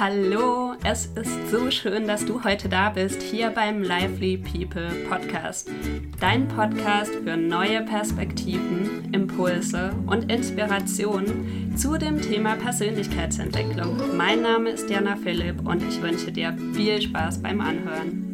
Hallo, es ist so schön, dass du heute da bist, hier beim Lively People Podcast. Dein Podcast für neue Perspektiven, Impulse und Inspirationen zu dem Thema Persönlichkeitsentwicklung. Mein Name ist Jana Philipp und ich wünsche dir viel Spaß beim Anhören.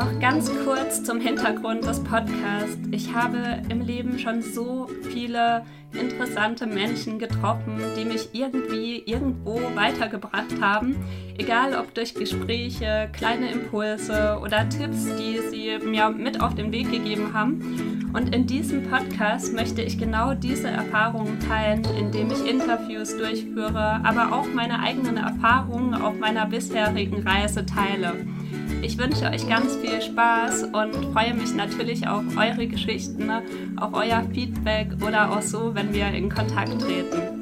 Noch ganz kurz zum Hintergrund des Podcasts. Ich habe im Leben schon so viele interessante Menschen getroffen, die mich irgendwie irgendwo weitergebracht haben. Egal ob durch Gespräche, kleine Impulse oder Tipps, die sie mir mit auf den Weg gegeben haben. Und in diesem Podcast möchte ich genau diese Erfahrungen teilen, indem ich Interviews durchführe, aber auch meine eigenen Erfahrungen auf meiner bisherigen Reise teile. Ich wünsche euch ganz viel Spaß und freue mich natürlich auf eure Geschichten, auf euer Feedback oder auch so, wenn wir in Kontakt treten.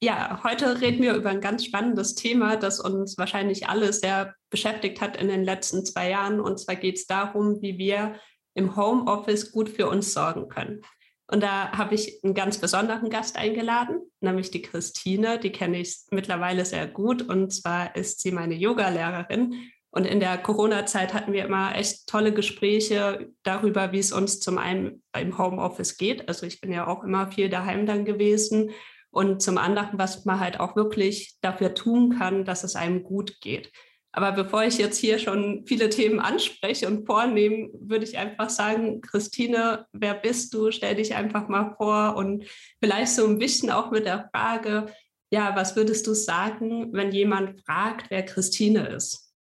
Ja, heute reden wir über ein ganz spannendes Thema, das uns wahrscheinlich alle sehr beschäftigt hat in den letzten zwei Jahren. Und zwar geht es darum, wie wir im Homeoffice gut für uns sorgen können. Und da habe ich einen ganz besonderen Gast eingeladen, nämlich die Christine. Die kenne ich mittlerweile sehr gut. Und zwar ist sie meine Yoga-Lehrerin. Und in der Corona-Zeit hatten wir immer echt tolle Gespräche darüber, wie es uns zum einen im Homeoffice geht. Also ich bin ja auch immer viel daheim dann gewesen. Und zum anderen, was man halt auch wirklich dafür tun kann, dass es einem gut geht. Aber bevor ich jetzt hier schon viele Themen anspreche und vornehme, würde ich einfach sagen, Christine, wer bist du? Stell dich einfach mal vor und vielleicht so ein bisschen auch mit der Frage, ja, was würdest du sagen, wenn jemand fragt, wer Christine ist?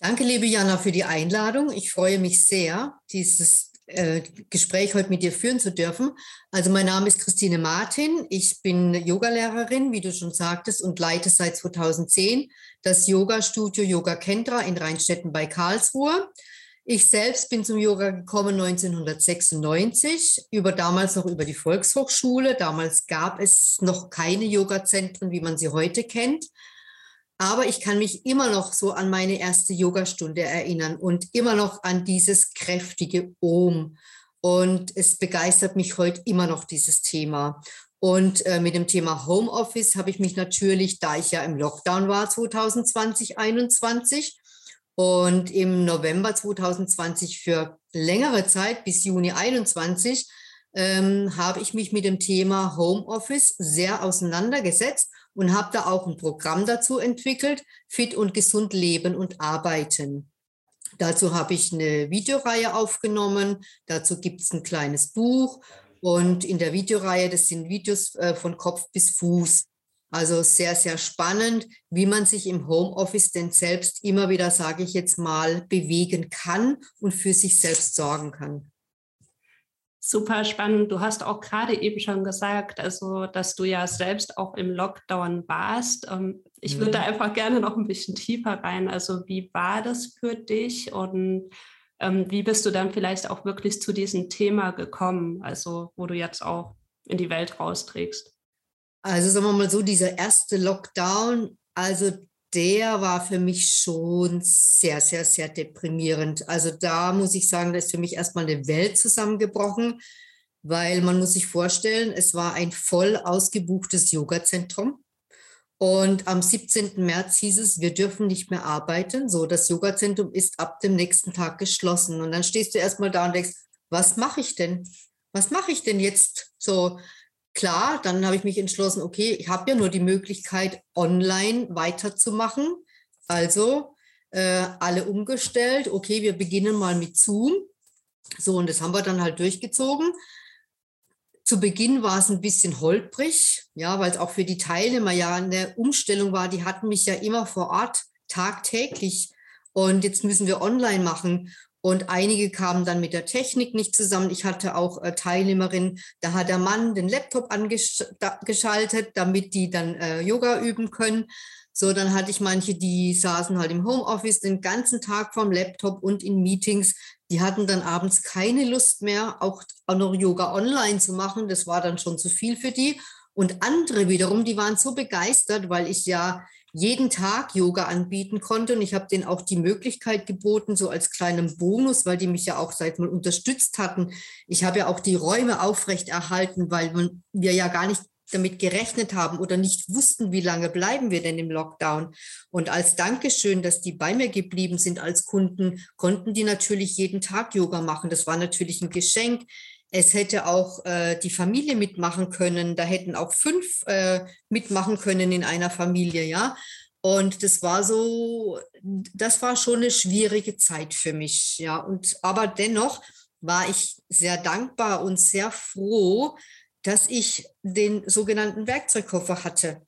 Danke, liebe Jana, für die Einladung. Ich freue mich sehr, dieses äh, Gespräch heute mit dir führen zu dürfen. Also mein Name ist Christine Martin. Ich bin Yogalehrerin, wie du schon sagtest, und leite seit 2010 das Yoga-Studio Yoga Kendra in Rheinstetten bei Karlsruhe. Ich selbst bin zum Yoga gekommen 1996, über damals noch über die Volkshochschule. Damals gab es noch keine Yoga-Zentren, wie man sie heute kennt. Aber ich kann mich immer noch so an meine erste Yogastunde erinnern und immer noch an dieses kräftige Om. Und es begeistert mich heute immer noch dieses Thema. Und äh, mit dem Thema Homeoffice habe ich mich natürlich, da ich ja im Lockdown war 2020, 2021 und im November 2020 für längere Zeit bis Juni 2021, ähm, habe ich mich mit dem Thema Homeoffice sehr auseinandergesetzt und habe da auch ein Programm dazu entwickelt, Fit und gesund leben und arbeiten. Dazu habe ich eine Videoreihe aufgenommen, dazu gibt es ein kleines Buch und in der Videoreihe, das sind Videos äh, von Kopf bis Fuß. Also sehr, sehr spannend, wie man sich im Homeoffice denn selbst immer wieder, sage ich jetzt mal, bewegen kann und für sich selbst sorgen kann. Super spannend. Du hast auch gerade eben schon gesagt, also dass du ja selbst auch im Lockdown warst. Ähm, ich würde da mhm. einfach gerne noch ein bisschen tiefer rein. Also wie war das für dich und ähm, wie bist du dann vielleicht auch wirklich zu diesem Thema gekommen, also wo du jetzt auch in die Welt rausträgst? Also sagen wir mal so, dieser erste Lockdown, also der war für mich schon sehr, sehr, sehr deprimierend. Also da muss ich sagen, da ist für mich erstmal eine Welt zusammengebrochen, weil man muss sich vorstellen, es war ein voll ausgebuchtes Yoga-Zentrum. Und am 17. März hieß es, wir dürfen nicht mehr arbeiten. So, das Yoga-Zentrum ist ab dem nächsten Tag geschlossen. Und dann stehst du erstmal da und denkst, was mache ich denn? Was mache ich denn jetzt? So, klar, dann habe ich mich entschlossen, okay, ich habe ja nur die Möglichkeit, online weiterzumachen. Also äh, alle umgestellt. Okay, wir beginnen mal mit Zoom. So, und das haben wir dann halt durchgezogen. Zu Beginn war es ein bisschen holprig, ja, weil es auch für die Teilnehmer ja eine Umstellung war. Die hatten mich ja immer vor Ort tagtäglich. Und jetzt müssen wir online machen. Und einige kamen dann mit der Technik nicht zusammen. Ich hatte auch äh, Teilnehmerinnen, da hat der Mann den Laptop angeschaltet, damit die dann äh, Yoga üben können. So, dann hatte ich manche, die saßen halt im Homeoffice den ganzen Tag vorm Laptop und in Meetings. Die hatten dann abends keine Lust mehr, auch, noch Yoga online zu machen. Das war dann schon zu viel für die. Und andere wiederum, die waren so begeistert, weil ich ja jeden Tag Yoga anbieten konnte. Und ich habe denen auch die Möglichkeit geboten, so als kleinen Bonus, weil die mich ja auch seit mal unterstützt hatten. Ich habe ja auch die Räume aufrechterhalten, weil wir ja gar nicht damit gerechnet haben oder nicht wussten, wie lange bleiben wir denn im Lockdown. Und als Dankeschön, dass die bei mir geblieben sind als Kunden, konnten die natürlich jeden Tag Yoga machen. Das war natürlich ein Geschenk. Es hätte auch äh, die Familie mitmachen können. Da hätten auch fünf äh, mitmachen können in einer Familie, ja. Und das war so, das war schon eine schwierige Zeit für mich, ja. Und aber dennoch war ich sehr dankbar und sehr froh, dass ich den sogenannten Werkzeugkoffer hatte.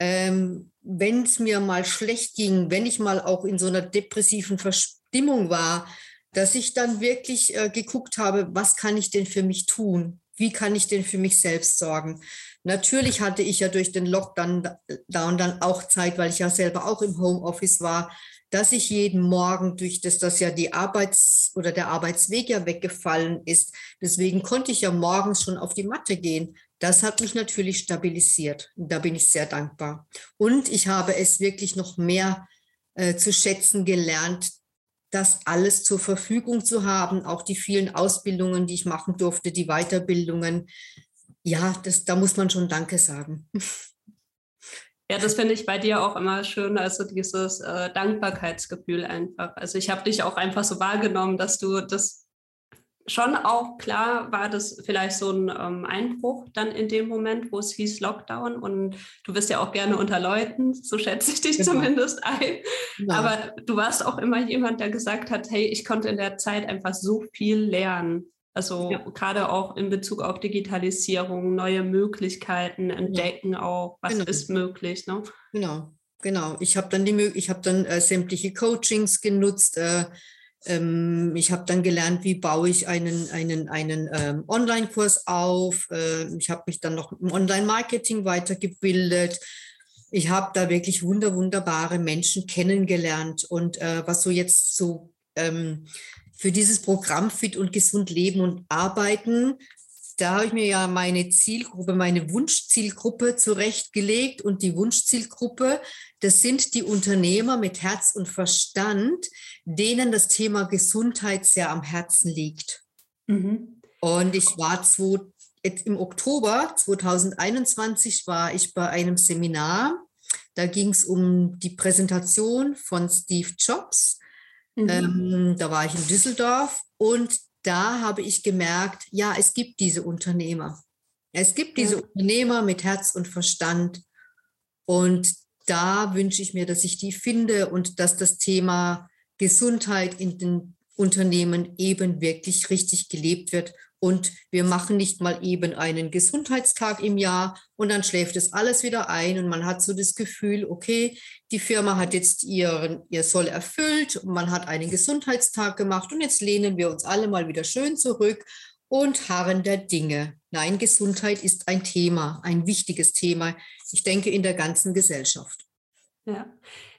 Ähm, wenn es mir mal schlecht ging, wenn ich mal auch in so einer depressiven Verstimmung war, dass ich dann wirklich äh, geguckt habe, was kann ich denn für mich tun? Wie kann ich denn für mich selbst sorgen? Natürlich hatte ich ja durch den Lockdown dann auch Zeit, weil ich ja selber auch im Homeoffice war, dass ich jeden Morgen durch das, dass ja die Arbeits- oder der Arbeitsweg ja weggefallen ist. Deswegen konnte ich ja morgens schon auf die Matte gehen. Das hat mich natürlich stabilisiert. Da bin ich sehr dankbar. Und ich habe es wirklich noch mehr äh, zu schätzen gelernt, das alles zur Verfügung zu haben, auch die vielen Ausbildungen, die ich machen durfte, die Weiterbildungen. Ja, das, da muss man schon Danke sagen. Ja, das finde ich bei dir auch immer schön, also dieses äh, Dankbarkeitsgefühl einfach. Also ich habe dich auch einfach so wahrgenommen, dass du das schon auch klar war, das vielleicht so ein ähm, Einbruch dann in dem Moment, wo es hieß Lockdown und du bist ja auch gerne unter Leuten, so schätze ich dich genau. zumindest ein. Ja. Aber du warst auch immer jemand, der gesagt hat, hey, ich konnte in der Zeit einfach so viel lernen. Also ja. gerade auch in Bezug auf Digitalisierung, neue Möglichkeiten entdecken ja. auch, was genau. ist möglich. Ne? Genau, genau. Ich habe dann die ich habe dann äh, sämtliche Coachings genutzt. Äh, ähm, ich habe dann gelernt, wie baue ich einen, einen, einen ähm, Online-Kurs auf. Äh, ich habe mich dann noch im Online-Marketing weitergebildet. Ich habe da wirklich wunder, wunderbare Menschen kennengelernt. Und äh, was so jetzt so ähm, für dieses Programm Fit und Gesund Leben und Arbeiten, da habe ich mir ja meine Zielgruppe, meine Wunschzielgruppe zurechtgelegt. Und die Wunschzielgruppe, das sind die Unternehmer mit Herz und Verstand, denen das Thema Gesundheit sehr am Herzen liegt. Mhm. Und ich war zwei, im Oktober 2021 war ich bei einem Seminar. Da ging es um die Präsentation von Steve Jobs Mhm. Ähm, da war ich in Düsseldorf und da habe ich gemerkt, ja, es gibt diese Unternehmer. Es gibt diese ja. Unternehmer mit Herz und Verstand. Und da wünsche ich mir, dass ich die finde und dass das Thema Gesundheit in den Unternehmen eben wirklich richtig gelebt wird und wir machen nicht mal eben einen Gesundheitstag im Jahr und dann schläft es alles wieder ein und man hat so das Gefühl, okay, die Firma hat jetzt ihren, ihr Soll erfüllt, man hat einen Gesundheitstag gemacht und jetzt lehnen wir uns alle mal wieder schön zurück und harren der Dinge. Nein, Gesundheit ist ein Thema, ein wichtiges Thema, ich denke, in der ganzen Gesellschaft. Ja,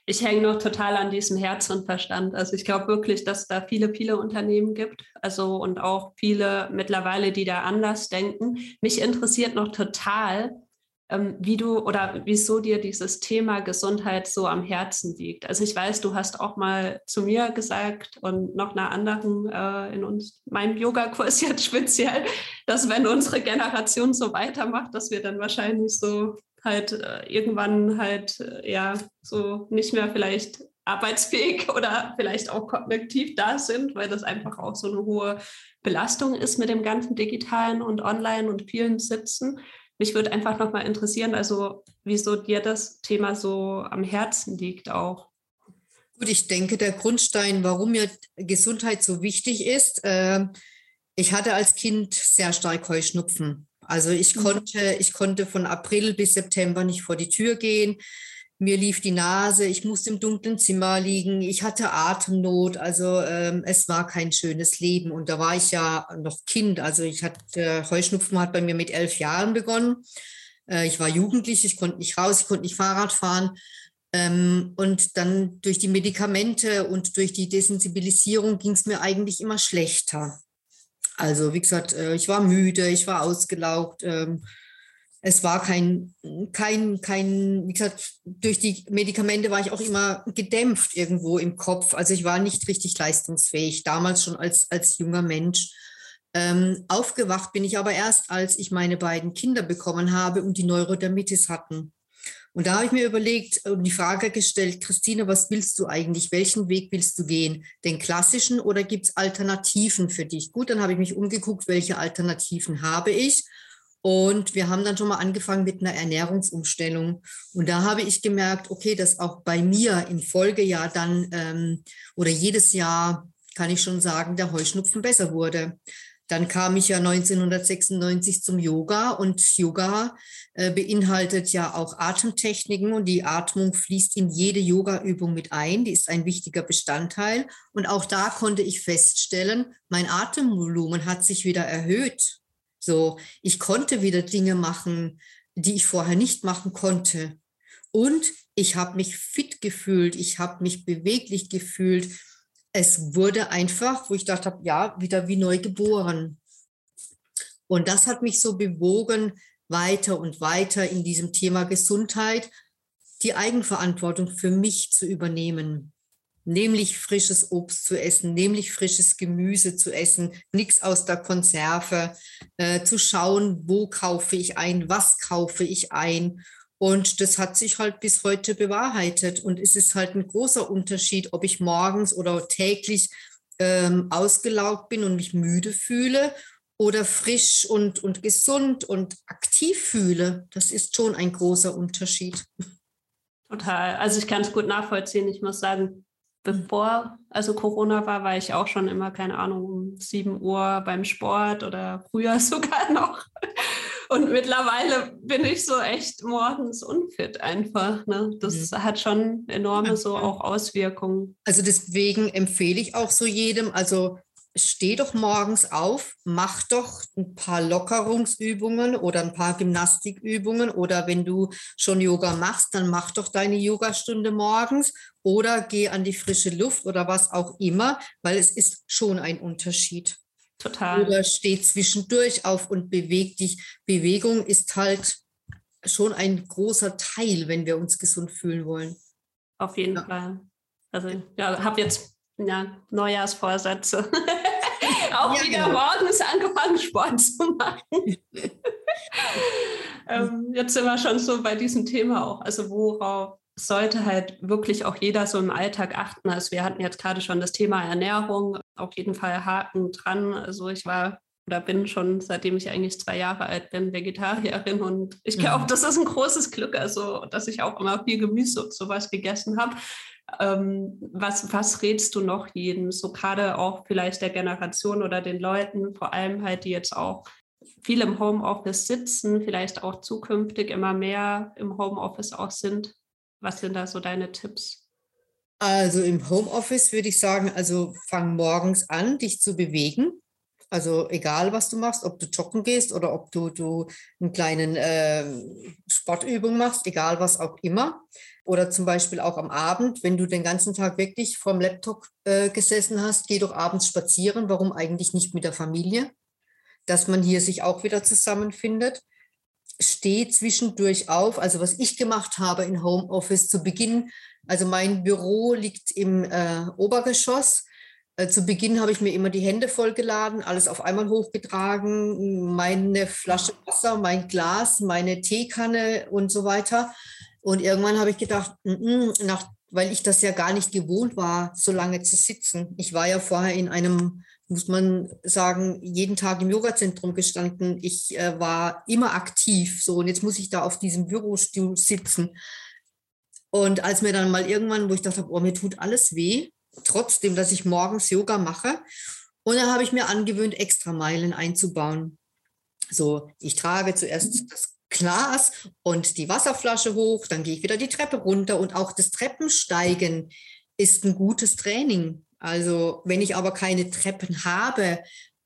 ich hänge noch total an diesem Herz und Verstand. Also ich glaube wirklich, dass da viele, viele Unternehmen gibt. Also und auch viele mittlerweile, die da anders denken. Mich interessiert noch total, ähm, wie du oder wieso dir dieses Thema Gesundheit so am Herzen liegt. Also ich weiß, du hast auch mal zu mir gesagt und noch einer anderen äh, in uns, meinem Yogakurs jetzt speziell, dass wenn unsere Generation so weitermacht, dass wir dann wahrscheinlich so halt äh, irgendwann halt äh, ja so nicht mehr vielleicht arbeitsfähig oder vielleicht auch kognitiv da sind, weil das einfach auch so eine hohe Belastung ist mit dem ganzen digitalen und online und vielen Sitzen. Mich würde einfach noch mal interessieren, also wieso dir das Thema so am Herzen liegt auch. Gut, ich denke, der Grundstein, warum mir Gesundheit so wichtig ist, äh, ich hatte als Kind sehr stark Heuschnupfen. Also ich mhm. konnte, ich konnte von April bis September nicht vor die Tür gehen. Mir lief die Nase, ich musste im dunklen Zimmer liegen, ich hatte Atemnot, also ähm, es war kein schönes Leben. Und da war ich ja noch Kind, also ich hatte, Heuschnupfen hat bei mir mit elf Jahren begonnen. Äh, ich war jugendlich, ich konnte nicht raus, ich konnte nicht Fahrrad fahren. Ähm, und dann durch die Medikamente und durch die Desensibilisierung ging es mir eigentlich immer schlechter. Also wie gesagt, äh, ich war müde, ich war ausgelaugt. Ähm, es war kein, kein, kein, wie gesagt, durch die Medikamente war ich auch immer gedämpft irgendwo im Kopf. Also ich war nicht richtig leistungsfähig, damals schon als, als junger Mensch. Ähm, aufgewacht bin ich aber erst, als ich meine beiden Kinder bekommen habe und die Neurodermitis hatten. Und da habe ich mir überlegt und die Frage gestellt, Christine, was willst du eigentlich? Welchen Weg willst du gehen? Den klassischen oder gibt es Alternativen für dich? Gut, dann habe ich mich umgeguckt, welche Alternativen habe ich. Und wir haben dann schon mal angefangen mit einer Ernährungsumstellung. Und da habe ich gemerkt, okay, dass auch bei mir im Folgejahr dann ähm, oder jedes Jahr, kann ich schon sagen, der Heuschnupfen besser wurde. Dann kam ich ja 1996 zum Yoga und Yoga äh, beinhaltet ja auch Atemtechniken und die Atmung fließt in jede Yoga-Übung mit ein. Die ist ein wichtiger Bestandteil. Und auch da konnte ich feststellen, mein Atemvolumen hat sich wieder erhöht. So, ich konnte wieder Dinge machen, die ich vorher nicht machen konnte. Und ich habe mich fit gefühlt, ich habe mich beweglich gefühlt. Es wurde einfach, wo ich dachte, ja, wieder wie neu geboren. Und das hat mich so bewogen, weiter und weiter in diesem Thema Gesundheit die Eigenverantwortung für mich zu übernehmen nämlich frisches Obst zu essen, nämlich frisches Gemüse zu essen, nichts aus der Konserve, äh, zu schauen, wo kaufe ich ein, was kaufe ich ein. Und das hat sich halt bis heute bewahrheitet. Und es ist halt ein großer Unterschied, ob ich morgens oder täglich ähm, ausgelaugt bin und mich müde fühle oder frisch und, und gesund und aktiv fühle. Das ist schon ein großer Unterschied. Total. Also ich kann es gut nachvollziehen. Ich muss sagen, bevor also Corona war, war ich auch schon immer, keine Ahnung, um 7 Uhr beim Sport oder früher sogar noch. Und mittlerweile bin ich so echt morgens unfit einfach. Ne? Das mhm. hat schon enorme so auch Auswirkungen. Also deswegen empfehle ich auch so jedem, also steh doch morgens auf, mach doch ein paar Lockerungsübungen oder ein paar Gymnastikübungen oder wenn du schon Yoga machst, dann mach doch deine Yogastunde morgens oder geh an die frische Luft oder was auch immer, weil es ist schon ein Unterschied. Total. Oder steh zwischendurch auf und beweg dich. Bewegung ist halt schon ein großer Teil, wenn wir uns gesund fühlen wollen. Auf jeden ja. Fall. Also ja, habe jetzt ja, Neujahrsvorsätze. Auch ja, wieder genau. morgens angefangen, Sport zu machen. ähm, jetzt sind wir schon so bei diesem Thema auch. Also worauf sollte halt wirklich auch jeder so im Alltag achten. Also wir hatten jetzt gerade schon das Thema Ernährung, auf jeden Fall Haken dran. Also ich war oder bin schon, seitdem ich eigentlich zwei Jahre alt bin, Vegetarierin und ich glaube, mhm. das ist ein großes Glück, also dass ich auch immer viel Gemüse und sowas gegessen habe. Ähm, was, was rätst du noch jedem, so gerade auch vielleicht der Generation oder den Leuten, vor allem halt, die jetzt auch viel im Homeoffice sitzen, vielleicht auch zukünftig immer mehr im Homeoffice auch sind? Was sind da so deine Tipps? Also im Homeoffice würde ich sagen, also fang morgens an, dich zu bewegen. Also egal, was du machst, ob du joggen gehst oder ob du, du einen kleinen äh, Sportübung machst, egal was auch immer. Oder zum Beispiel auch am Abend, wenn du den ganzen Tag wirklich vorm Laptop äh, gesessen hast, geh doch abends spazieren. Warum eigentlich nicht mit der Familie? Dass man hier sich auch wieder zusammenfindet. Steh zwischendurch auf. Also was ich gemacht habe in Homeoffice zu Beginn, also mein Büro liegt im äh, Obergeschoss äh, zu Beginn habe ich mir immer die Hände vollgeladen, alles auf einmal hochgetragen, meine Flasche Wasser, mein Glas, meine Teekanne und so weiter. Und irgendwann habe ich gedacht, -n, nach, weil ich das ja gar nicht gewohnt war, so lange zu sitzen. Ich war ja vorher in einem, muss man sagen, jeden Tag im Yogazentrum gestanden. Ich äh, war immer aktiv. So, und jetzt muss ich da auf diesem Bürostuhl sitzen. Und als mir dann mal irgendwann, wo ich dachte, oh, mir tut alles weh, trotzdem, dass ich morgens Yoga mache. Und dann habe ich mir angewöhnt, extra Meilen einzubauen. So, ich trage zuerst das Glas und die Wasserflasche hoch, dann gehe ich wieder die Treppe runter und auch das Treppensteigen ist ein gutes Training. Also wenn ich aber keine Treppen habe,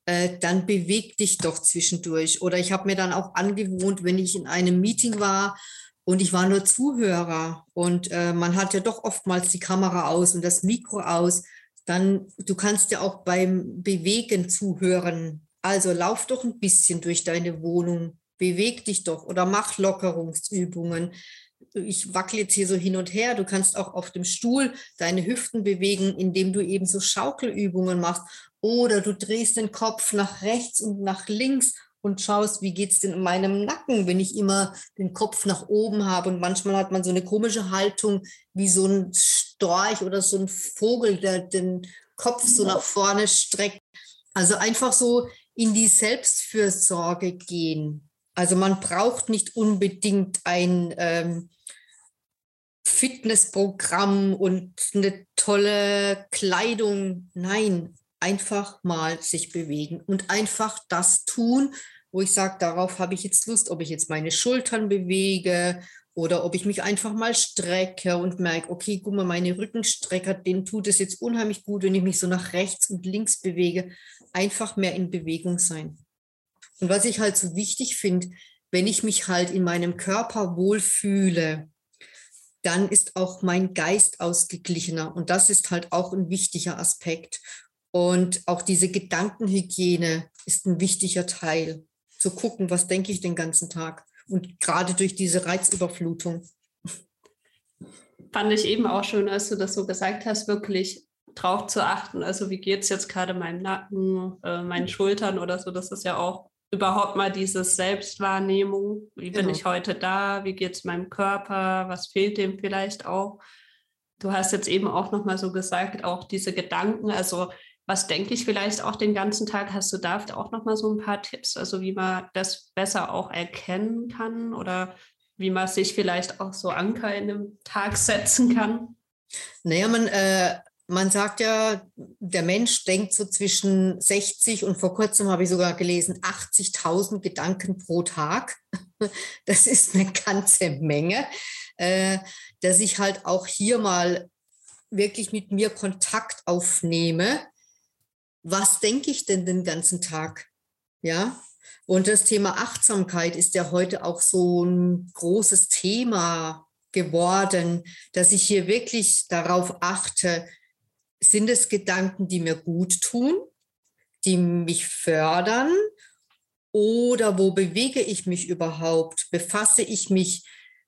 äh, dann beweg dich doch zwischendurch. Oder ich habe mir dann auch angewohnt, wenn ich in einem Meeting war und ich war nur Zuhörer und äh, man hat ja doch oftmals die Kamera aus und das Mikro aus. Dann, du kannst ja auch beim Bewegen zuhören. Also lauf doch ein bisschen durch deine Wohnung, beweg dich doch oder mach Lockerungsübungen. Ich wackle jetzt hier so hin und her. Du kannst auch auf dem Stuhl deine Hüften bewegen, indem du eben so Schaukelübungen machst. Oder du drehst den Kopf nach rechts und nach links und schaust, wie geht es denn in meinem Nacken, wenn ich immer den Kopf nach oben habe. Und manchmal hat man so eine komische Haltung wie so ein Storch oder so ein Vogel, der den Kopf so nach vorne streckt. Also einfach so in die Selbstfürsorge gehen. Also man braucht nicht unbedingt ein ähm, Fitnessprogramm und eine tolle Kleidung. Nein, einfach mal sich bewegen und einfach das tun, wo ich sage, darauf habe ich jetzt Lust, ob ich jetzt meine Schultern bewege oder ob ich mich einfach mal strecke und merke, okay, guck mal, meine Rückenstrecker, denen tut es jetzt unheimlich gut, wenn ich mich so nach rechts und links bewege. Einfach mehr in Bewegung sein. Und was ich halt so wichtig finde, wenn ich mich halt in meinem Körper wohlfühle, dann ist auch mein Geist ausgeglichener. Und das ist halt auch ein wichtiger Aspekt. Und auch diese Gedankenhygiene ist ein wichtiger Teil. Zu gucken, was denke ich den ganzen Tag und gerade durch diese Reizüberflutung. Fand ich eben auch schön, als du das so gesagt hast, wirklich drauf zu achten. Also wie geht es jetzt gerade meinem Nacken, äh, meinen Schultern oder so. Das ist ja auch überhaupt mal diese Selbstwahrnehmung. Wie bin genau. ich heute da? Wie geht es meinem Körper? Was fehlt dem vielleicht auch? Du hast jetzt eben auch noch mal so gesagt, auch diese Gedanken. Also was denke ich vielleicht auch den ganzen Tag? Hast du da auch noch mal so ein paar Tipps, also wie man das besser auch erkennen kann oder wie man sich vielleicht auch so Anker in einem Tag setzen kann? Naja, man, äh, man sagt ja, der Mensch denkt so zwischen 60 und vor kurzem habe ich sogar gelesen, 80.000 Gedanken pro Tag. Das ist eine ganze Menge, äh, dass ich halt auch hier mal wirklich mit mir Kontakt aufnehme was denke ich denn den ganzen Tag? Ja. Und das Thema Achtsamkeit ist ja heute auch so ein großes Thema geworden, dass ich hier wirklich darauf achte, sind es Gedanken, die mir gut tun, die mich fördern oder wo bewege ich mich überhaupt? Befasse ich mich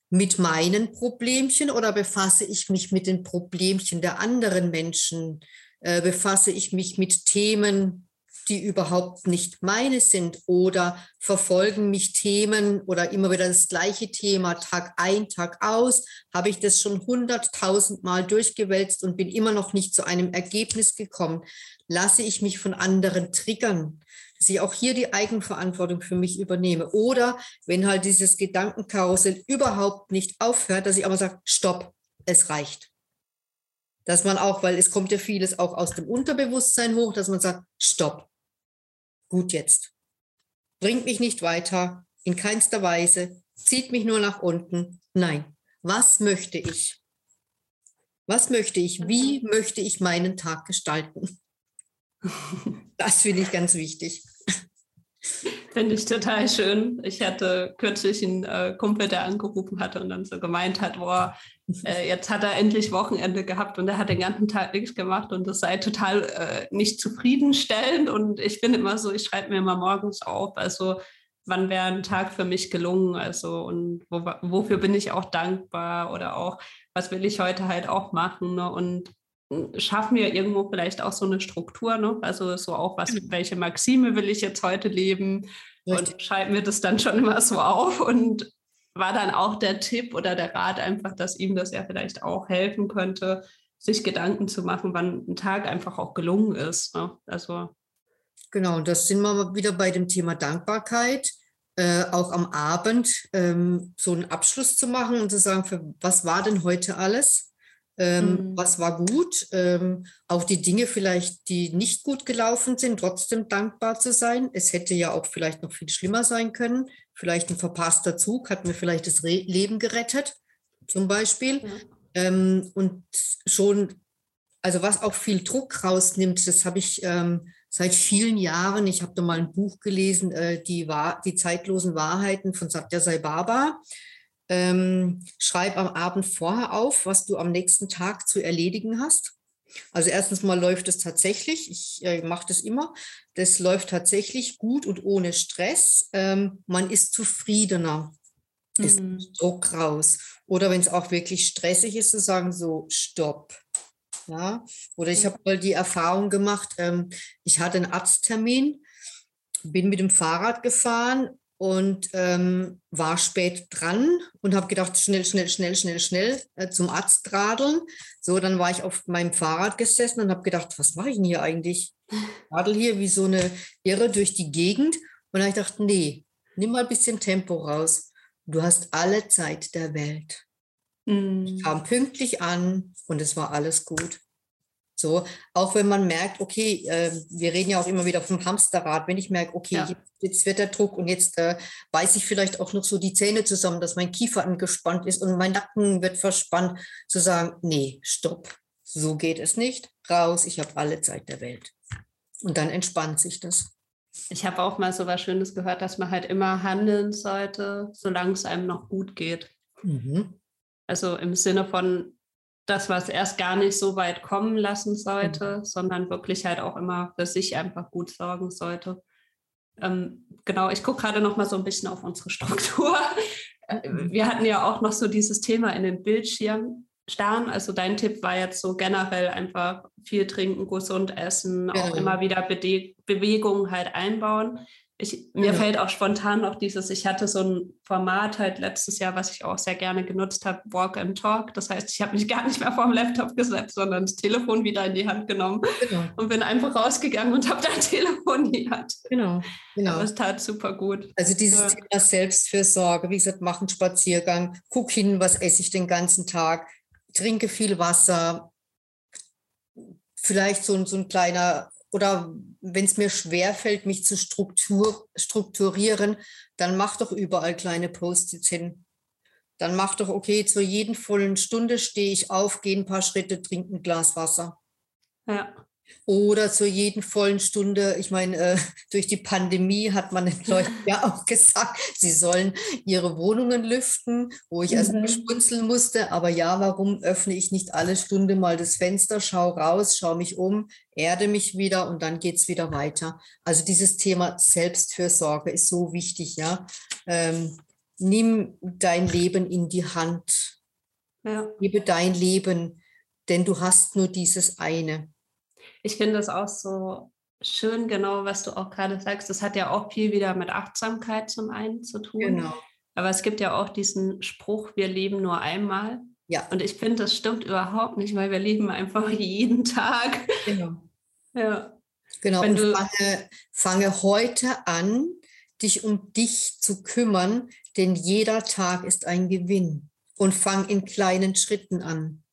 mit meinen Problemchen oder befasse ich mich mit den Problemchen der anderen Menschen? Äh, befasse ich mich mit Themen, die überhaupt nicht meine sind oder verfolgen mich Themen oder immer wieder das gleiche Thema Tag ein, Tag aus, habe ich das schon hunderttausend Mal durchgewälzt und bin immer noch nicht zu einem Ergebnis gekommen. Lasse ich mich von anderen triggern, dass ich auch hier die Eigenverantwortung für mich übernehme. Oder wenn halt dieses Gedankenkarussell überhaupt nicht aufhört, dass ich aber sage, stopp, es reicht dass man auch, weil es kommt ja vieles auch aus dem Unterbewusstsein hoch, dass man sagt, stopp, gut jetzt, bringt mich nicht weiter, in keinster Weise, zieht mich nur nach unten. Nein, was möchte ich? Was möchte ich? Wie möchte ich meinen Tag gestalten? Das finde ich ganz wichtig. Finde ich total schön. Ich hatte kürzlich einen äh, Kumpel, der angerufen hatte und dann so gemeint hat, boah, äh, jetzt hat er endlich Wochenende gehabt und er hat den ganzen Tag nichts gemacht und das sei total äh, nicht zufriedenstellend. Und ich bin immer so, ich schreibe mir immer morgens auf, also wann wäre ein Tag für mich gelungen, also und wo, wofür bin ich auch dankbar oder auch, was will ich heute halt auch machen. Ne? Und schaffen wir irgendwo vielleicht auch so eine Struktur, ne? Also so auch, was, genau. welche Maxime will ich jetzt heute leben? Richtig. Und schreiben wir das dann schon immer so auf und war dann auch der Tipp oder der Rat einfach, dass ihm das ja vielleicht auch helfen könnte, sich Gedanken zu machen, wann ein Tag einfach auch gelungen ist. Ne? Also genau, das sind wir wieder bei dem Thema Dankbarkeit. Äh, auch am Abend ähm, so einen Abschluss zu machen und zu sagen, für, was war denn heute alles? Ähm, mhm. Was war gut? Ähm, auch die Dinge vielleicht, die nicht gut gelaufen sind, trotzdem dankbar zu sein. Es hätte ja auch vielleicht noch viel schlimmer sein können. Vielleicht ein verpasster Zug hat mir vielleicht das Re Leben gerettet, zum Beispiel. Ja. Ähm, und schon, also was auch viel Druck rausnimmt, das habe ich ähm, seit vielen Jahren. Ich habe da mal ein Buch gelesen, äh, die, die zeitlosen Wahrheiten von Satya Sai Baba. Ähm, schreib am Abend vorher auf, was du am nächsten Tag zu erledigen hast. Also erstens mal läuft es tatsächlich, ich äh, mache das immer, das läuft tatsächlich gut und ohne Stress. Ähm, man ist zufriedener, mhm. ist Druck raus. Oder wenn es auch wirklich stressig ist, zu sagen so, stopp. Ja? Oder ich habe mal die Erfahrung gemacht, ähm, ich hatte einen Arzttermin, bin mit dem Fahrrad gefahren und ähm, war spät dran und habe gedacht, schnell, schnell, schnell, schnell, schnell äh, zum Arzt radeln. So, dann war ich auf meinem Fahrrad gesessen und habe gedacht, was mache ich denn hier eigentlich? Radel hier wie so eine Irre durch die Gegend. Und dann habe ich gedacht, nee, nimm mal ein bisschen Tempo raus. Du hast alle Zeit der Welt. Mm. Ich kam pünktlich an und es war alles gut. So, auch wenn man merkt, okay, äh, wir reden ja auch immer wieder vom Hamsterrad, wenn ich merke, okay, ja. jetzt, jetzt, wird der Druck und jetzt äh, beiße ich vielleicht auch noch so die Zähne zusammen, dass mein Kiefer angespannt ist und mein Nacken wird verspannt, zu sagen, nee, stopp, so geht es nicht, raus, ich habe alle Zeit der Welt. Und dann entspannt sich das. Ich habe auch mal so was Schönes gehört, dass man halt immer handeln sollte, solange es einem noch gut geht. Mhm. Also im Sinne von, das, was erst gar nicht so weit kommen lassen sollte, mhm. sondern wirklich halt auch immer für sich einfach gut sorgen sollte. Ähm, genau, ich gucke gerade noch mal so ein bisschen auf unsere Struktur. Mhm. Wir hatten ja auch noch so dieses Thema in den Bildschirm starren. Also dein Tipp war jetzt so generell einfach viel trinken, gesund essen, genau. auch immer wieder Be Bewegung halt einbauen. Ich, mir ja. fällt auch spontan noch dieses, ich hatte so ein Format halt letztes Jahr, was ich auch sehr gerne genutzt habe, Walk and Talk. Das heißt, ich habe mich gar nicht mehr vor dem Laptop gesetzt, sondern das Telefon wieder in die Hand genommen genau. und bin einfach rausgegangen und habe dein Telefon in die Hand. Genau, genau. Es tat super gut. Also dieses ja. Thema Selbstfürsorge, wie gesagt, mach einen Spaziergang, guck hin, was esse ich den ganzen Tag, trinke viel Wasser, vielleicht so, so ein kleiner oder wenn es mir schwerfällt, mich zu Struktur, strukturieren, dann mach doch überall kleine Post-its hin. Dann mach doch, okay, zur jeden vollen Stunde stehe ich auf, gehe ein paar Schritte, trinke ein Glas Wasser. Ja. Oder zur jeden vollen Stunde, ich meine, äh, durch die Pandemie hat man den Leuten ja auch gesagt, sie sollen ihre Wohnungen lüften, wo ich mhm. erst mal schmunzeln musste. Aber ja, warum öffne ich nicht alle Stunde mal das Fenster, schau raus, schau mich um, erde mich wieder und dann geht es wieder weiter. Also dieses Thema Selbstfürsorge ist so wichtig, ja. Ähm, nimm dein Leben in die Hand. Ja. Gebe dein Leben, denn du hast nur dieses eine ich finde das auch so schön, genau, was du auch gerade sagst. Das hat ja auch viel wieder mit Achtsamkeit zum einen zu tun. Genau. Aber es gibt ja auch diesen Spruch, wir leben nur einmal. Ja. Und ich finde, das stimmt überhaupt nicht, weil wir leben einfach jeden Tag. Genau. Ja. Genau. Wenn und fange, fange heute an, dich um dich zu kümmern, denn jeder Tag ist ein Gewinn. Und fang in kleinen Schritten an.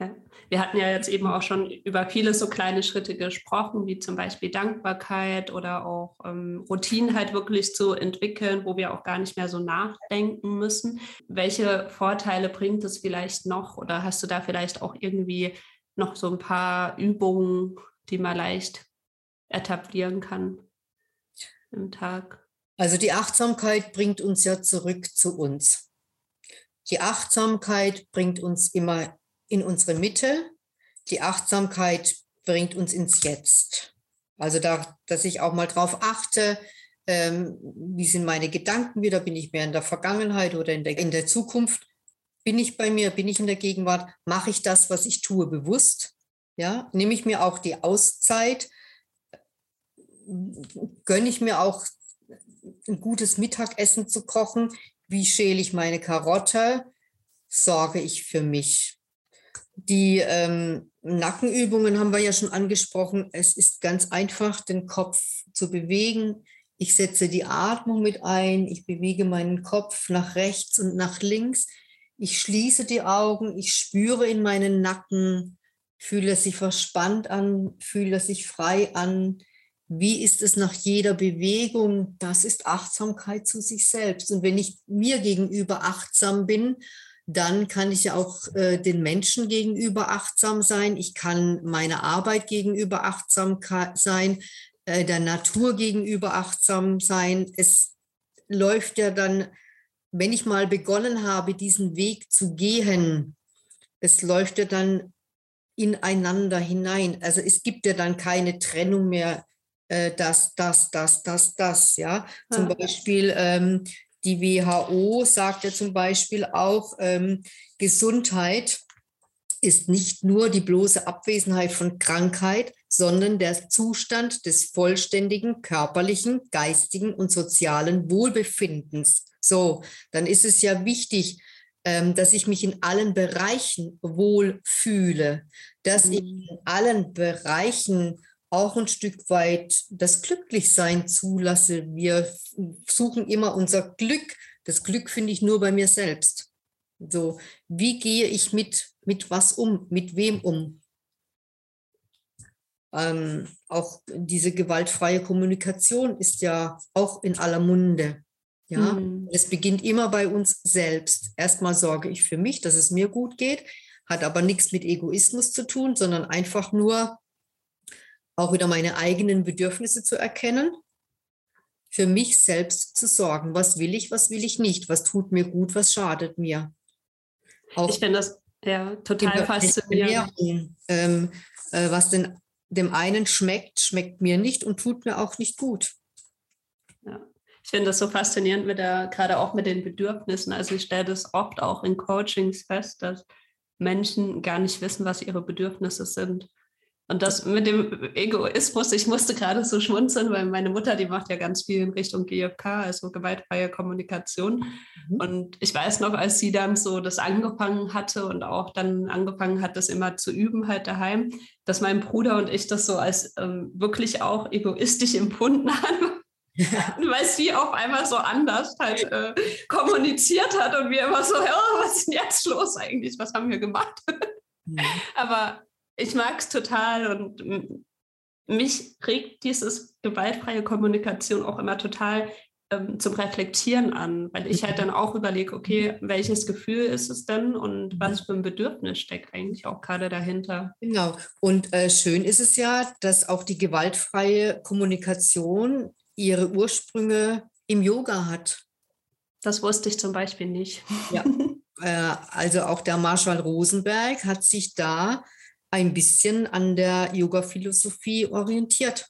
Ja. Wir hatten ja jetzt eben auch schon über viele so kleine Schritte gesprochen, wie zum Beispiel Dankbarkeit oder auch ähm, Routinen halt wirklich zu entwickeln, wo wir auch gar nicht mehr so nachdenken müssen. Welche Vorteile bringt es vielleicht noch oder hast du da vielleicht auch irgendwie noch so ein paar Übungen, die man leicht etablieren kann im Tag? Also die Achtsamkeit bringt uns ja zurück zu uns. Die Achtsamkeit bringt uns immer in unsere Mitte. Die Achtsamkeit bringt uns ins Jetzt. Also da, dass ich auch mal drauf achte, ähm, wie sind meine Gedanken wieder, bin ich mehr in der Vergangenheit oder in der, in der Zukunft? Bin ich bei mir, bin ich in der Gegenwart? Mache ich das, was ich tue, bewusst? Ja, nehme ich mir auch die Auszeit? Gönne ich mir auch ein gutes Mittagessen zu kochen? Wie schäle ich meine Karotte? Sorge ich für mich? Die ähm, Nackenübungen haben wir ja schon angesprochen. Es ist ganz einfach, den Kopf zu bewegen. Ich setze die Atmung mit ein. Ich bewege meinen Kopf nach rechts und nach links. Ich schließe die Augen. Ich spüre in meinen Nacken, fühle sich verspannt an, fühle sich frei an. Wie ist es nach jeder Bewegung? Das ist Achtsamkeit zu sich selbst. Und wenn ich mir gegenüber achtsam bin, dann kann ich ja auch äh, den Menschen gegenüber achtsam sein. Ich kann meiner Arbeit gegenüber achtsam sein, äh, der Natur gegenüber achtsam sein. Es läuft ja dann, wenn ich mal begonnen habe, diesen Weg zu gehen, es läuft ja dann ineinander hinein. Also es gibt ja dann keine Trennung mehr, äh, das, das, das, das, das. Ja, zum. Beispiel ähm, die WHO sagt ja zum Beispiel auch, ähm, Gesundheit ist nicht nur die bloße Abwesenheit von Krankheit, sondern der Zustand des vollständigen körperlichen, geistigen und sozialen Wohlbefindens. So, dann ist es ja wichtig, ähm, dass ich mich in allen Bereichen wohlfühle, dass ich mhm. in allen Bereichen auch ein Stück weit das Glücklichsein zulasse. Wir suchen immer unser Glück. Das Glück finde ich nur bei mir selbst. So, wie gehe ich mit, mit was um? Mit wem um? Ähm, auch diese gewaltfreie Kommunikation ist ja auch in aller Munde. Ja, mhm. es beginnt immer bei uns selbst. Erstmal sorge ich für mich, dass es mir gut geht, hat aber nichts mit Egoismus zu tun, sondern einfach nur auch wieder meine eigenen Bedürfnisse zu erkennen, für mich selbst zu sorgen. Was will ich, was will ich nicht? Was tut mir gut, was schadet mir? Auch ich finde das ja total faszinierend. Ähm, äh, was denn dem einen schmeckt, schmeckt mir nicht und tut mir auch nicht gut. Ja. Ich finde das so faszinierend mit der, gerade auch mit den Bedürfnissen. Also ich stelle das oft auch in Coachings fest, dass Menschen gar nicht wissen, was ihre Bedürfnisse sind. Und das mit dem Egoismus, ich musste gerade so schmunzeln, weil meine Mutter, die macht ja ganz viel in Richtung GFK, also gewaltfreie Kommunikation. Mhm. Und ich weiß noch, als sie dann so das angefangen hatte und auch dann angefangen hat, das immer zu üben halt daheim, dass mein Bruder und ich das so als ähm, wirklich auch egoistisch empfunden haben. Ja. weil sie auf einmal so anders halt äh, kommuniziert hat und wir immer so, oh, was ist denn jetzt los eigentlich? Was haben wir gemacht? Mhm. Aber ich mag es total und mich regt dieses gewaltfreie Kommunikation auch immer total ähm, zum Reflektieren an, weil ich halt dann auch überlege, okay, welches Gefühl ist es denn und mhm. was für ein Bedürfnis steckt eigentlich auch gerade dahinter. Genau. Und äh, schön ist es ja, dass auch die gewaltfreie Kommunikation ihre Ursprünge im Yoga hat. Das wusste ich zum Beispiel nicht. Ja. Äh, also auch der Marshall Rosenberg hat sich da ein bisschen an der Yoga-Philosophie orientiert.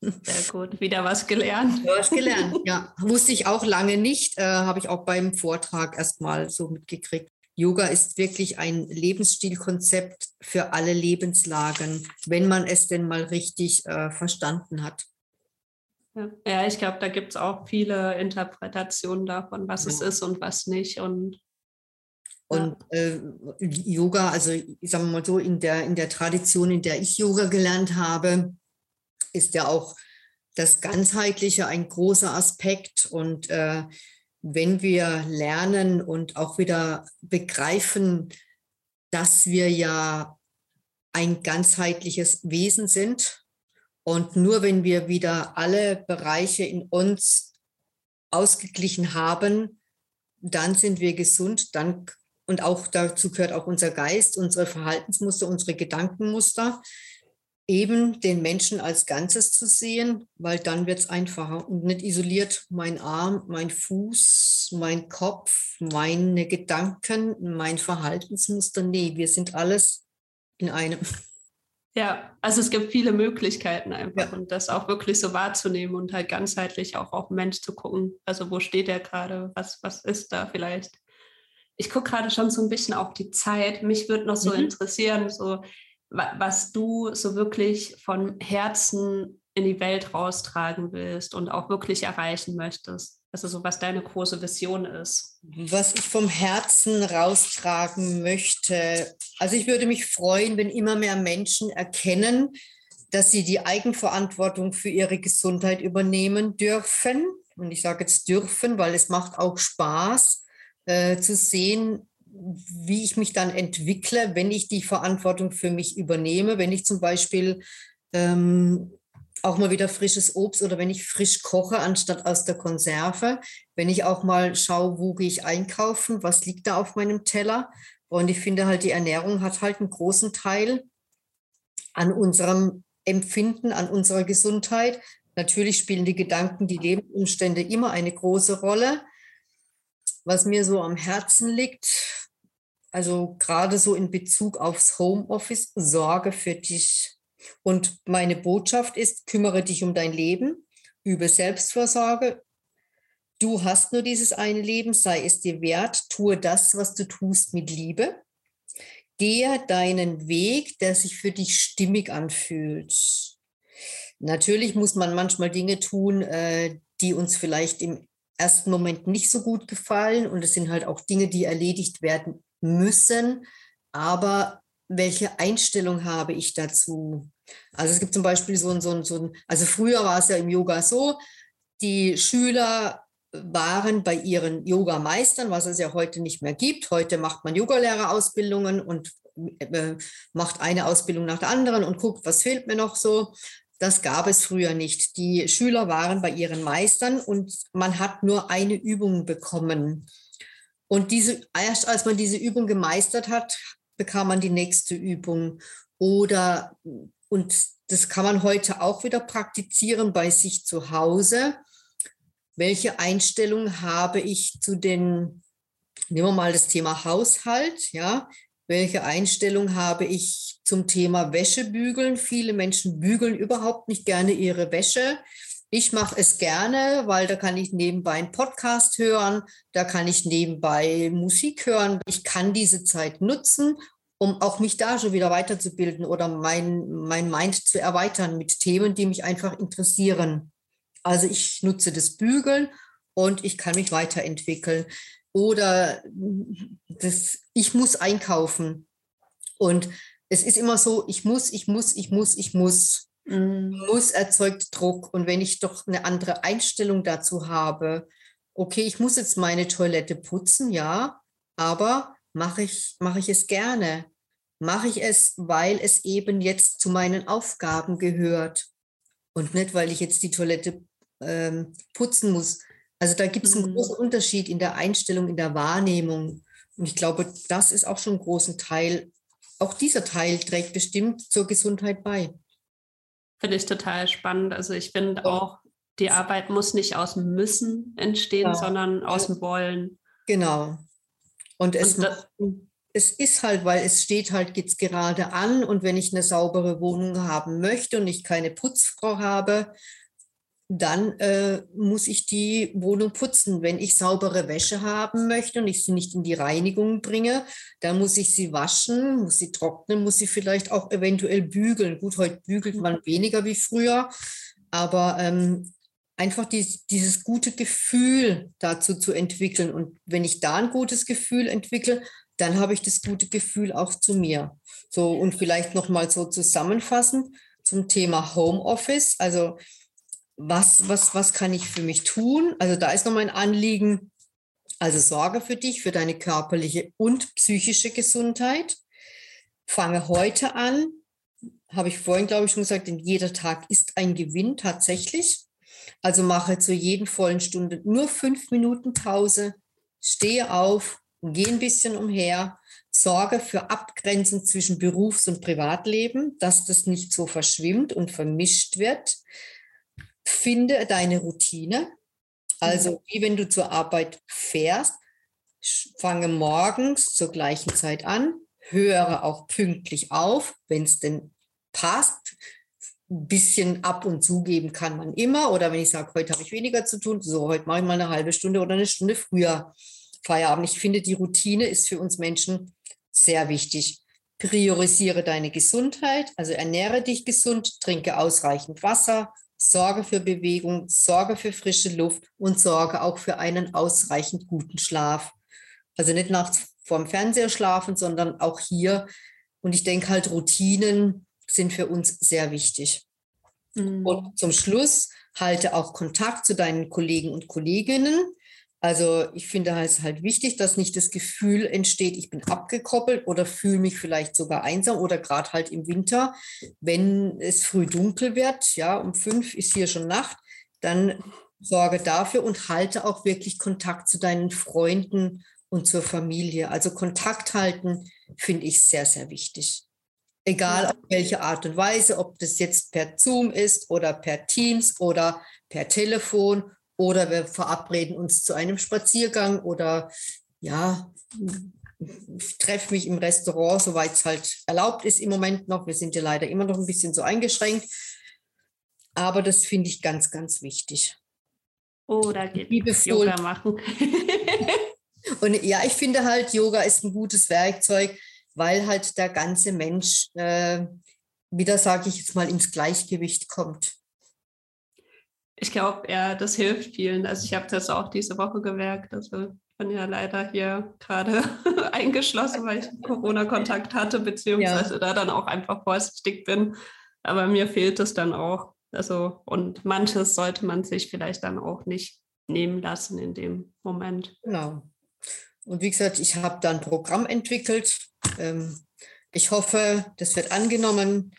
Sehr gut, wieder was gelernt. Was gelernt, ja. Wusste ich auch lange nicht, äh, habe ich auch beim Vortrag erstmal so mitgekriegt. Yoga ist wirklich ein Lebensstilkonzept für alle Lebenslagen, wenn man es denn mal richtig äh, verstanden hat. Ja, ich glaube, da gibt es auch viele Interpretationen davon, was ja. es ist und was nicht. Und und äh, Yoga, also ich sage mal so, in der, in der Tradition, in der ich Yoga gelernt habe, ist ja auch das Ganzheitliche ein großer Aspekt. Und äh, wenn wir lernen und auch wieder begreifen, dass wir ja ein ganzheitliches Wesen sind und nur wenn wir wieder alle Bereiche in uns ausgeglichen haben, dann sind wir gesund, dann und auch dazu gehört auch unser Geist, unsere Verhaltensmuster, unsere Gedankenmuster, eben den Menschen als Ganzes zu sehen, weil dann wird es einfacher und nicht isoliert mein Arm, mein Fuß, mein Kopf, meine Gedanken, mein Verhaltensmuster. Nee, wir sind alles in einem. Ja, also es gibt viele Möglichkeiten einfach ja. und das auch wirklich so wahrzunehmen und halt ganzheitlich auch auf den Mensch zu gucken. Also wo steht er gerade? Was, was ist da vielleicht? Ich gucke gerade schon so ein bisschen auf die Zeit. Mich würde noch so mhm. interessieren, so was du so wirklich von Herzen in die Welt raustragen willst und auch wirklich erreichen möchtest. Also so was deine große Vision ist. Was ich vom Herzen raustragen möchte. Also ich würde mich freuen, wenn immer mehr Menschen erkennen, dass sie die Eigenverantwortung für ihre Gesundheit übernehmen dürfen. Und ich sage jetzt dürfen, weil es macht auch Spaß äh, zu sehen, wie ich mich dann entwickle, wenn ich die Verantwortung für mich übernehme, wenn ich zum Beispiel ähm, auch mal wieder frisches Obst oder wenn ich frisch koche anstatt aus der Konserve, wenn ich auch mal schaue, wo gehe ich einkaufen, was liegt da auf meinem Teller. Und ich finde halt, die Ernährung hat halt einen großen Teil an unserem Empfinden, an unserer Gesundheit. Natürlich spielen die Gedanken, die Lebensumstände immer eine große Rolle was mir so am Herzen liegt, also gerade so in Bezug aufs Homeoffice, sorge für dich. Und meine Botschaft ist, kümmere dich um dein Leben, übe Selbstvorsorge. Du hast nur dieses eine Leben, sei es dir wert, tue das, was du tust, mit Liebe. Gehe deinen Weg, der sich für dich stimmig anfühlt. Natürlich muss man manchmal Dinge tun, äh, die uns vielleicht im ersten Moment nicht so gut gefallen. Und es sind halt auch Dinge, die erledigt werden müssen. Aber welche Einstellung habe ich dazu? Also es gibt zum Beispiel so ein, so ein, so ein also früher war es ja im Yoga so, die Schüler waren bei ihren Yogameistern, was es ja heute nicht mehr gibt. Heute macht man Yogalehrerausbildungen und äh, macht eine Ausbildung nach der anderen und guckt, was fehlt mir noch so. Das gab es früher nicht. Die Schüler waren bei ihren Meistern und man hat nur eine Übung bekommen. Und diese, erst als man diese Übung gemeistert hat, bekam man die nächste Übung. Oder, und das kann man heute auch wieder praktizieren bei sich zu Hause. Welche Einstellung habe ich zu den, nehmen wir mal das Thema Haushalt, ja, welche Einstellung habe ich zum Thema Wäschebügeln? Viele Menschen bügeln überhaupt nicht gerne ihre Wäsche. Ich mache es gerne, weil da kann ich nebenbei einen Podcast hören, da kann ich nebenbei Musik hören. Ich kann diese Zeit nutzen, um auch mich da schon wieder weiterzubilden oder mein, mein Mind zu erweitern mit Themen, die mich einfach interessieren. Also ich nutze das Bügeln und ich kann mich weiterentwickeln oder das, ich muss einkaufen. Und es ist immer so, ich muss, ich muss, ich muss, ich muss. Mhm. Muss erzeugt Druck. Und wenn ich doch eine andere Einstellung dazu habe, okay, ich muss jetzt meine Toilette putzen, ja, aber mache ich, mache ich es gerne. Mache ich es, weil es eben jetzt zu meinen Aufgaben gehört und nicht, weil ich jetzt die Toilette ähm, putzen muss. Also da gibt es einen mhm. großen Unterschied in der Einstellung, in der Wahrnehmung. Und ich glaube, das ist auch schon einen großen Teil. Auch dieser Teil trägt bestimmt zur Gesundheit bei. Finde ich total spannend. Also ich finde auch, die Arbeit muss nicht aus dem Müssen entstehen, ja. sondern aus dem Wollen. Genau. Und es, und das, es ist halt, weil es steht halt jetzt gerade an und wenn ich eine saubere Wohnung haben möchte und ich keine Putzfrau habe, dann äh, muss ich die Wohnung putzen. Wenn ich saubere Wäsche haben möchte und ich sie nicht in die Reinigung bringe, dann muss ich sie waschen, muss sie trocknen, muss sie vielleicht auch eventuell bügeln. Gut, heute bügelt man weniger wie früher, aber ähm, einfach die, dieses gute Gefühl dazu zu entwickeln. Und wenn ich da ein gutes Gefühl entwickle, dann habe ich das gute Gefühl auch zu mir. So und vielleicht noch mal so zusammenfassend zum Thema Homeoffice. Also was, was, was kann ich für mich tun? Also da ist noch mein Anliegen, also sorge für dich, für deine körperliche und psychische Gesundheit. Fange heute an, habe ich vorhin, glaube ich, schon gesagt, denn jeder Tag ist ein Gewinn tatsächlich. Also mache zu jeden vollen Stunde nur fünf Minuten Pause, stehe auf, gehe ein bisschen umher, sorge für Abgrenzung zwischen Berufs- und Privatleben, dass das nicht so verschwimmt und vermischt wird finde deine Routine. Also mhm. wie wenn du zur Arbeit fährst, fange morgens zur gleichen Zeit an, höre auch pünktlich auf, wenn es denn passt. Ein bisschen ab und zu geben kann man immer. Oder wenn ich sage, heute habe ich weniger zu tun, so heute mache ich mal eine halbe Stunde oder eine Stunde früher Feierabend. Ich finde, die Routine ist für uns Menschen sehr wichtig. Priorisiere deine Gesundheit, also ernähre dich gesund, trinke ausreichend Wasser, sorge für Bewegung, sorge für frische Luft und sorge auch für einen ausreichend guten Schlaf. Also nicht nachts vorm Fernseher schlafen, sondern auch hier. Und ich denke halt, Routinen sind für uns sehr wichtig. Mhm. Und zum Schluss halte auch Kontakt zu deinen Kollegen und Kolleginnen. Also ich finde es halt wichtig, dass nicht das Gefühl entsteht, ich bin abgekoppelt oder fühle mich vielleicht sogar einsam oder gerade halt im Winter, wenn es früh dunkel wird, ja, um fünf ist hier schon Nacht, dann sorge dafür und halte auch wirklich Kontakt zu deinen Freunden und zur Familie. Also Kontakt halten finde ich sehr, sehr wichtig. Egal auf welche Art und Weise, ob das jetzt per Zoom ist oder per Teams oder per Telefon oder wir verabreden uns zu einem Spaziergang oder ja, treffe mich im Restaurant, soweit es halt erlaubt ist im Moment noch. Wir sind ja leider immer noch ein bisschen so eingeschränkt. Aber das finde ich ganz, ganz wichtig. Oh, da geht Liebevoll. Yoga machen. Und ja, ich finde halt, Yoga ist ein gutes Werkzeug, weil halt der ganze Mensch äh, wieder, sage ich jetzt mal, ins Gleichgewicht kommt. Ich glaube, ja, das hilft vielen. Also ich habe das auch diese Woche gemerkt. Also ich bin ja leider hier gerade eingeschlossen, weil ich Corona-Kontakt hatte, beziehungsweise ja. da dann auch einfach vorsichtig bin. Aber mir fehlt es dann auch. Also, und manches sollte man sich vielleicht dann auch nicht nehmen lassen in dem Moment. Genau. Und wie gesagt, ich habe da ein Programm entwickelt. Ähm, ich hoffe, das wird angenommen.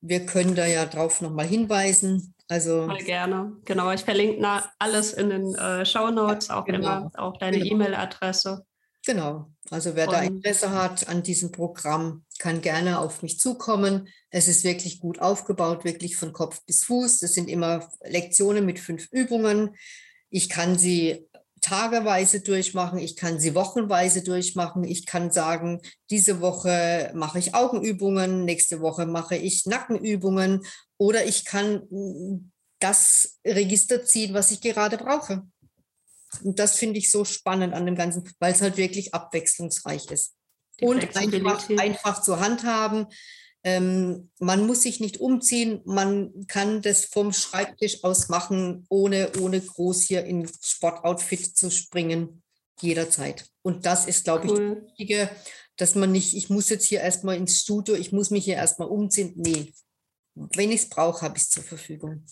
Wir können da ja drauf nochmal hinweisen. Also Voll gerne. Genau, ich verlinke alles in den äh, Show Notes, auch genau. immer auch deine genau. E-Mail-Adresse. Genau. Also wer Und, da Interesse hat an diesem Programm, kann gerne auf mich zukommen. Es ist wirklich gut aufgebaut, wirklich von Kopf bis Fuß. Das sind immer Lektionen mit fünf Übungen. Ich kann sie tageweise durchmachen, ich kann sie wochenweise durchmachen. Ich kann sagen, diese Woche mache ich Augenübungen, nächste Woche mache ich Nackenübungen oder ich kann mm, das Register ziehen, was ich gerade brauche. Und das finde ich so spannend an dem Ganzen, weil es halt wirklich abwechslungsreich ist. Und einfach, einfach zur Hand haben. Ähm, man muss sich nicht umziehen, man kann das vom Schreibtisch aus machen, ohne, ohne groß hier in Sportoutfit zu springen, jederzeit. Und das ist, glaube cool. ich, das Wichtige, dass man nicht, ich muss jetzt hier erstmal ins Studio, ich muss mich hier erstmal umziehen. Nee, wenn ich es brauche, habe ich es zur Verfügung.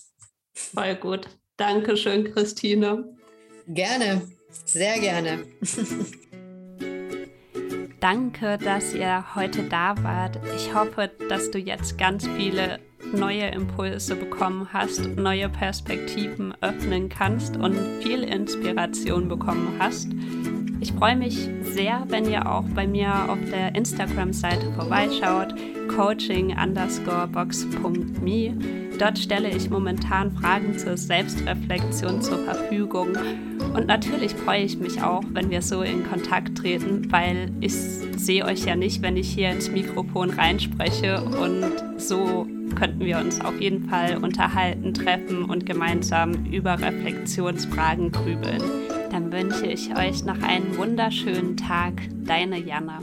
Voll gut. Dankeschön, Christine. Gerne, sehr gerne. Danke, dass ihr heute da wart. Ich hoffe, dass du jetzt ganz viele neue Impulse bekommen hast, neue Perspektiven öffnen kannst und viel Inspiration bekommen hast. Ich freue mich sehr, wenn ihr auch bei mir auf der Instagram-Seite vorbeischaut, coaching underscore box.me. Dort stelle ich momentan Fragen zur Selbstreflexion zur Verfügung. Und natürlich freue ich mich auch, wenn wir so in Kontakt treten, weil ich sehe euch ja nicht, wenn ich hier ins Mikrofon reinspreche. Und so könnten wir uns auf jeden Fall unterhalten, treffen und gemeinsam über Reflexionsfragen grübeln. Dann wünsche ich euch noch einen wunderschönen Tag. Deine Jana.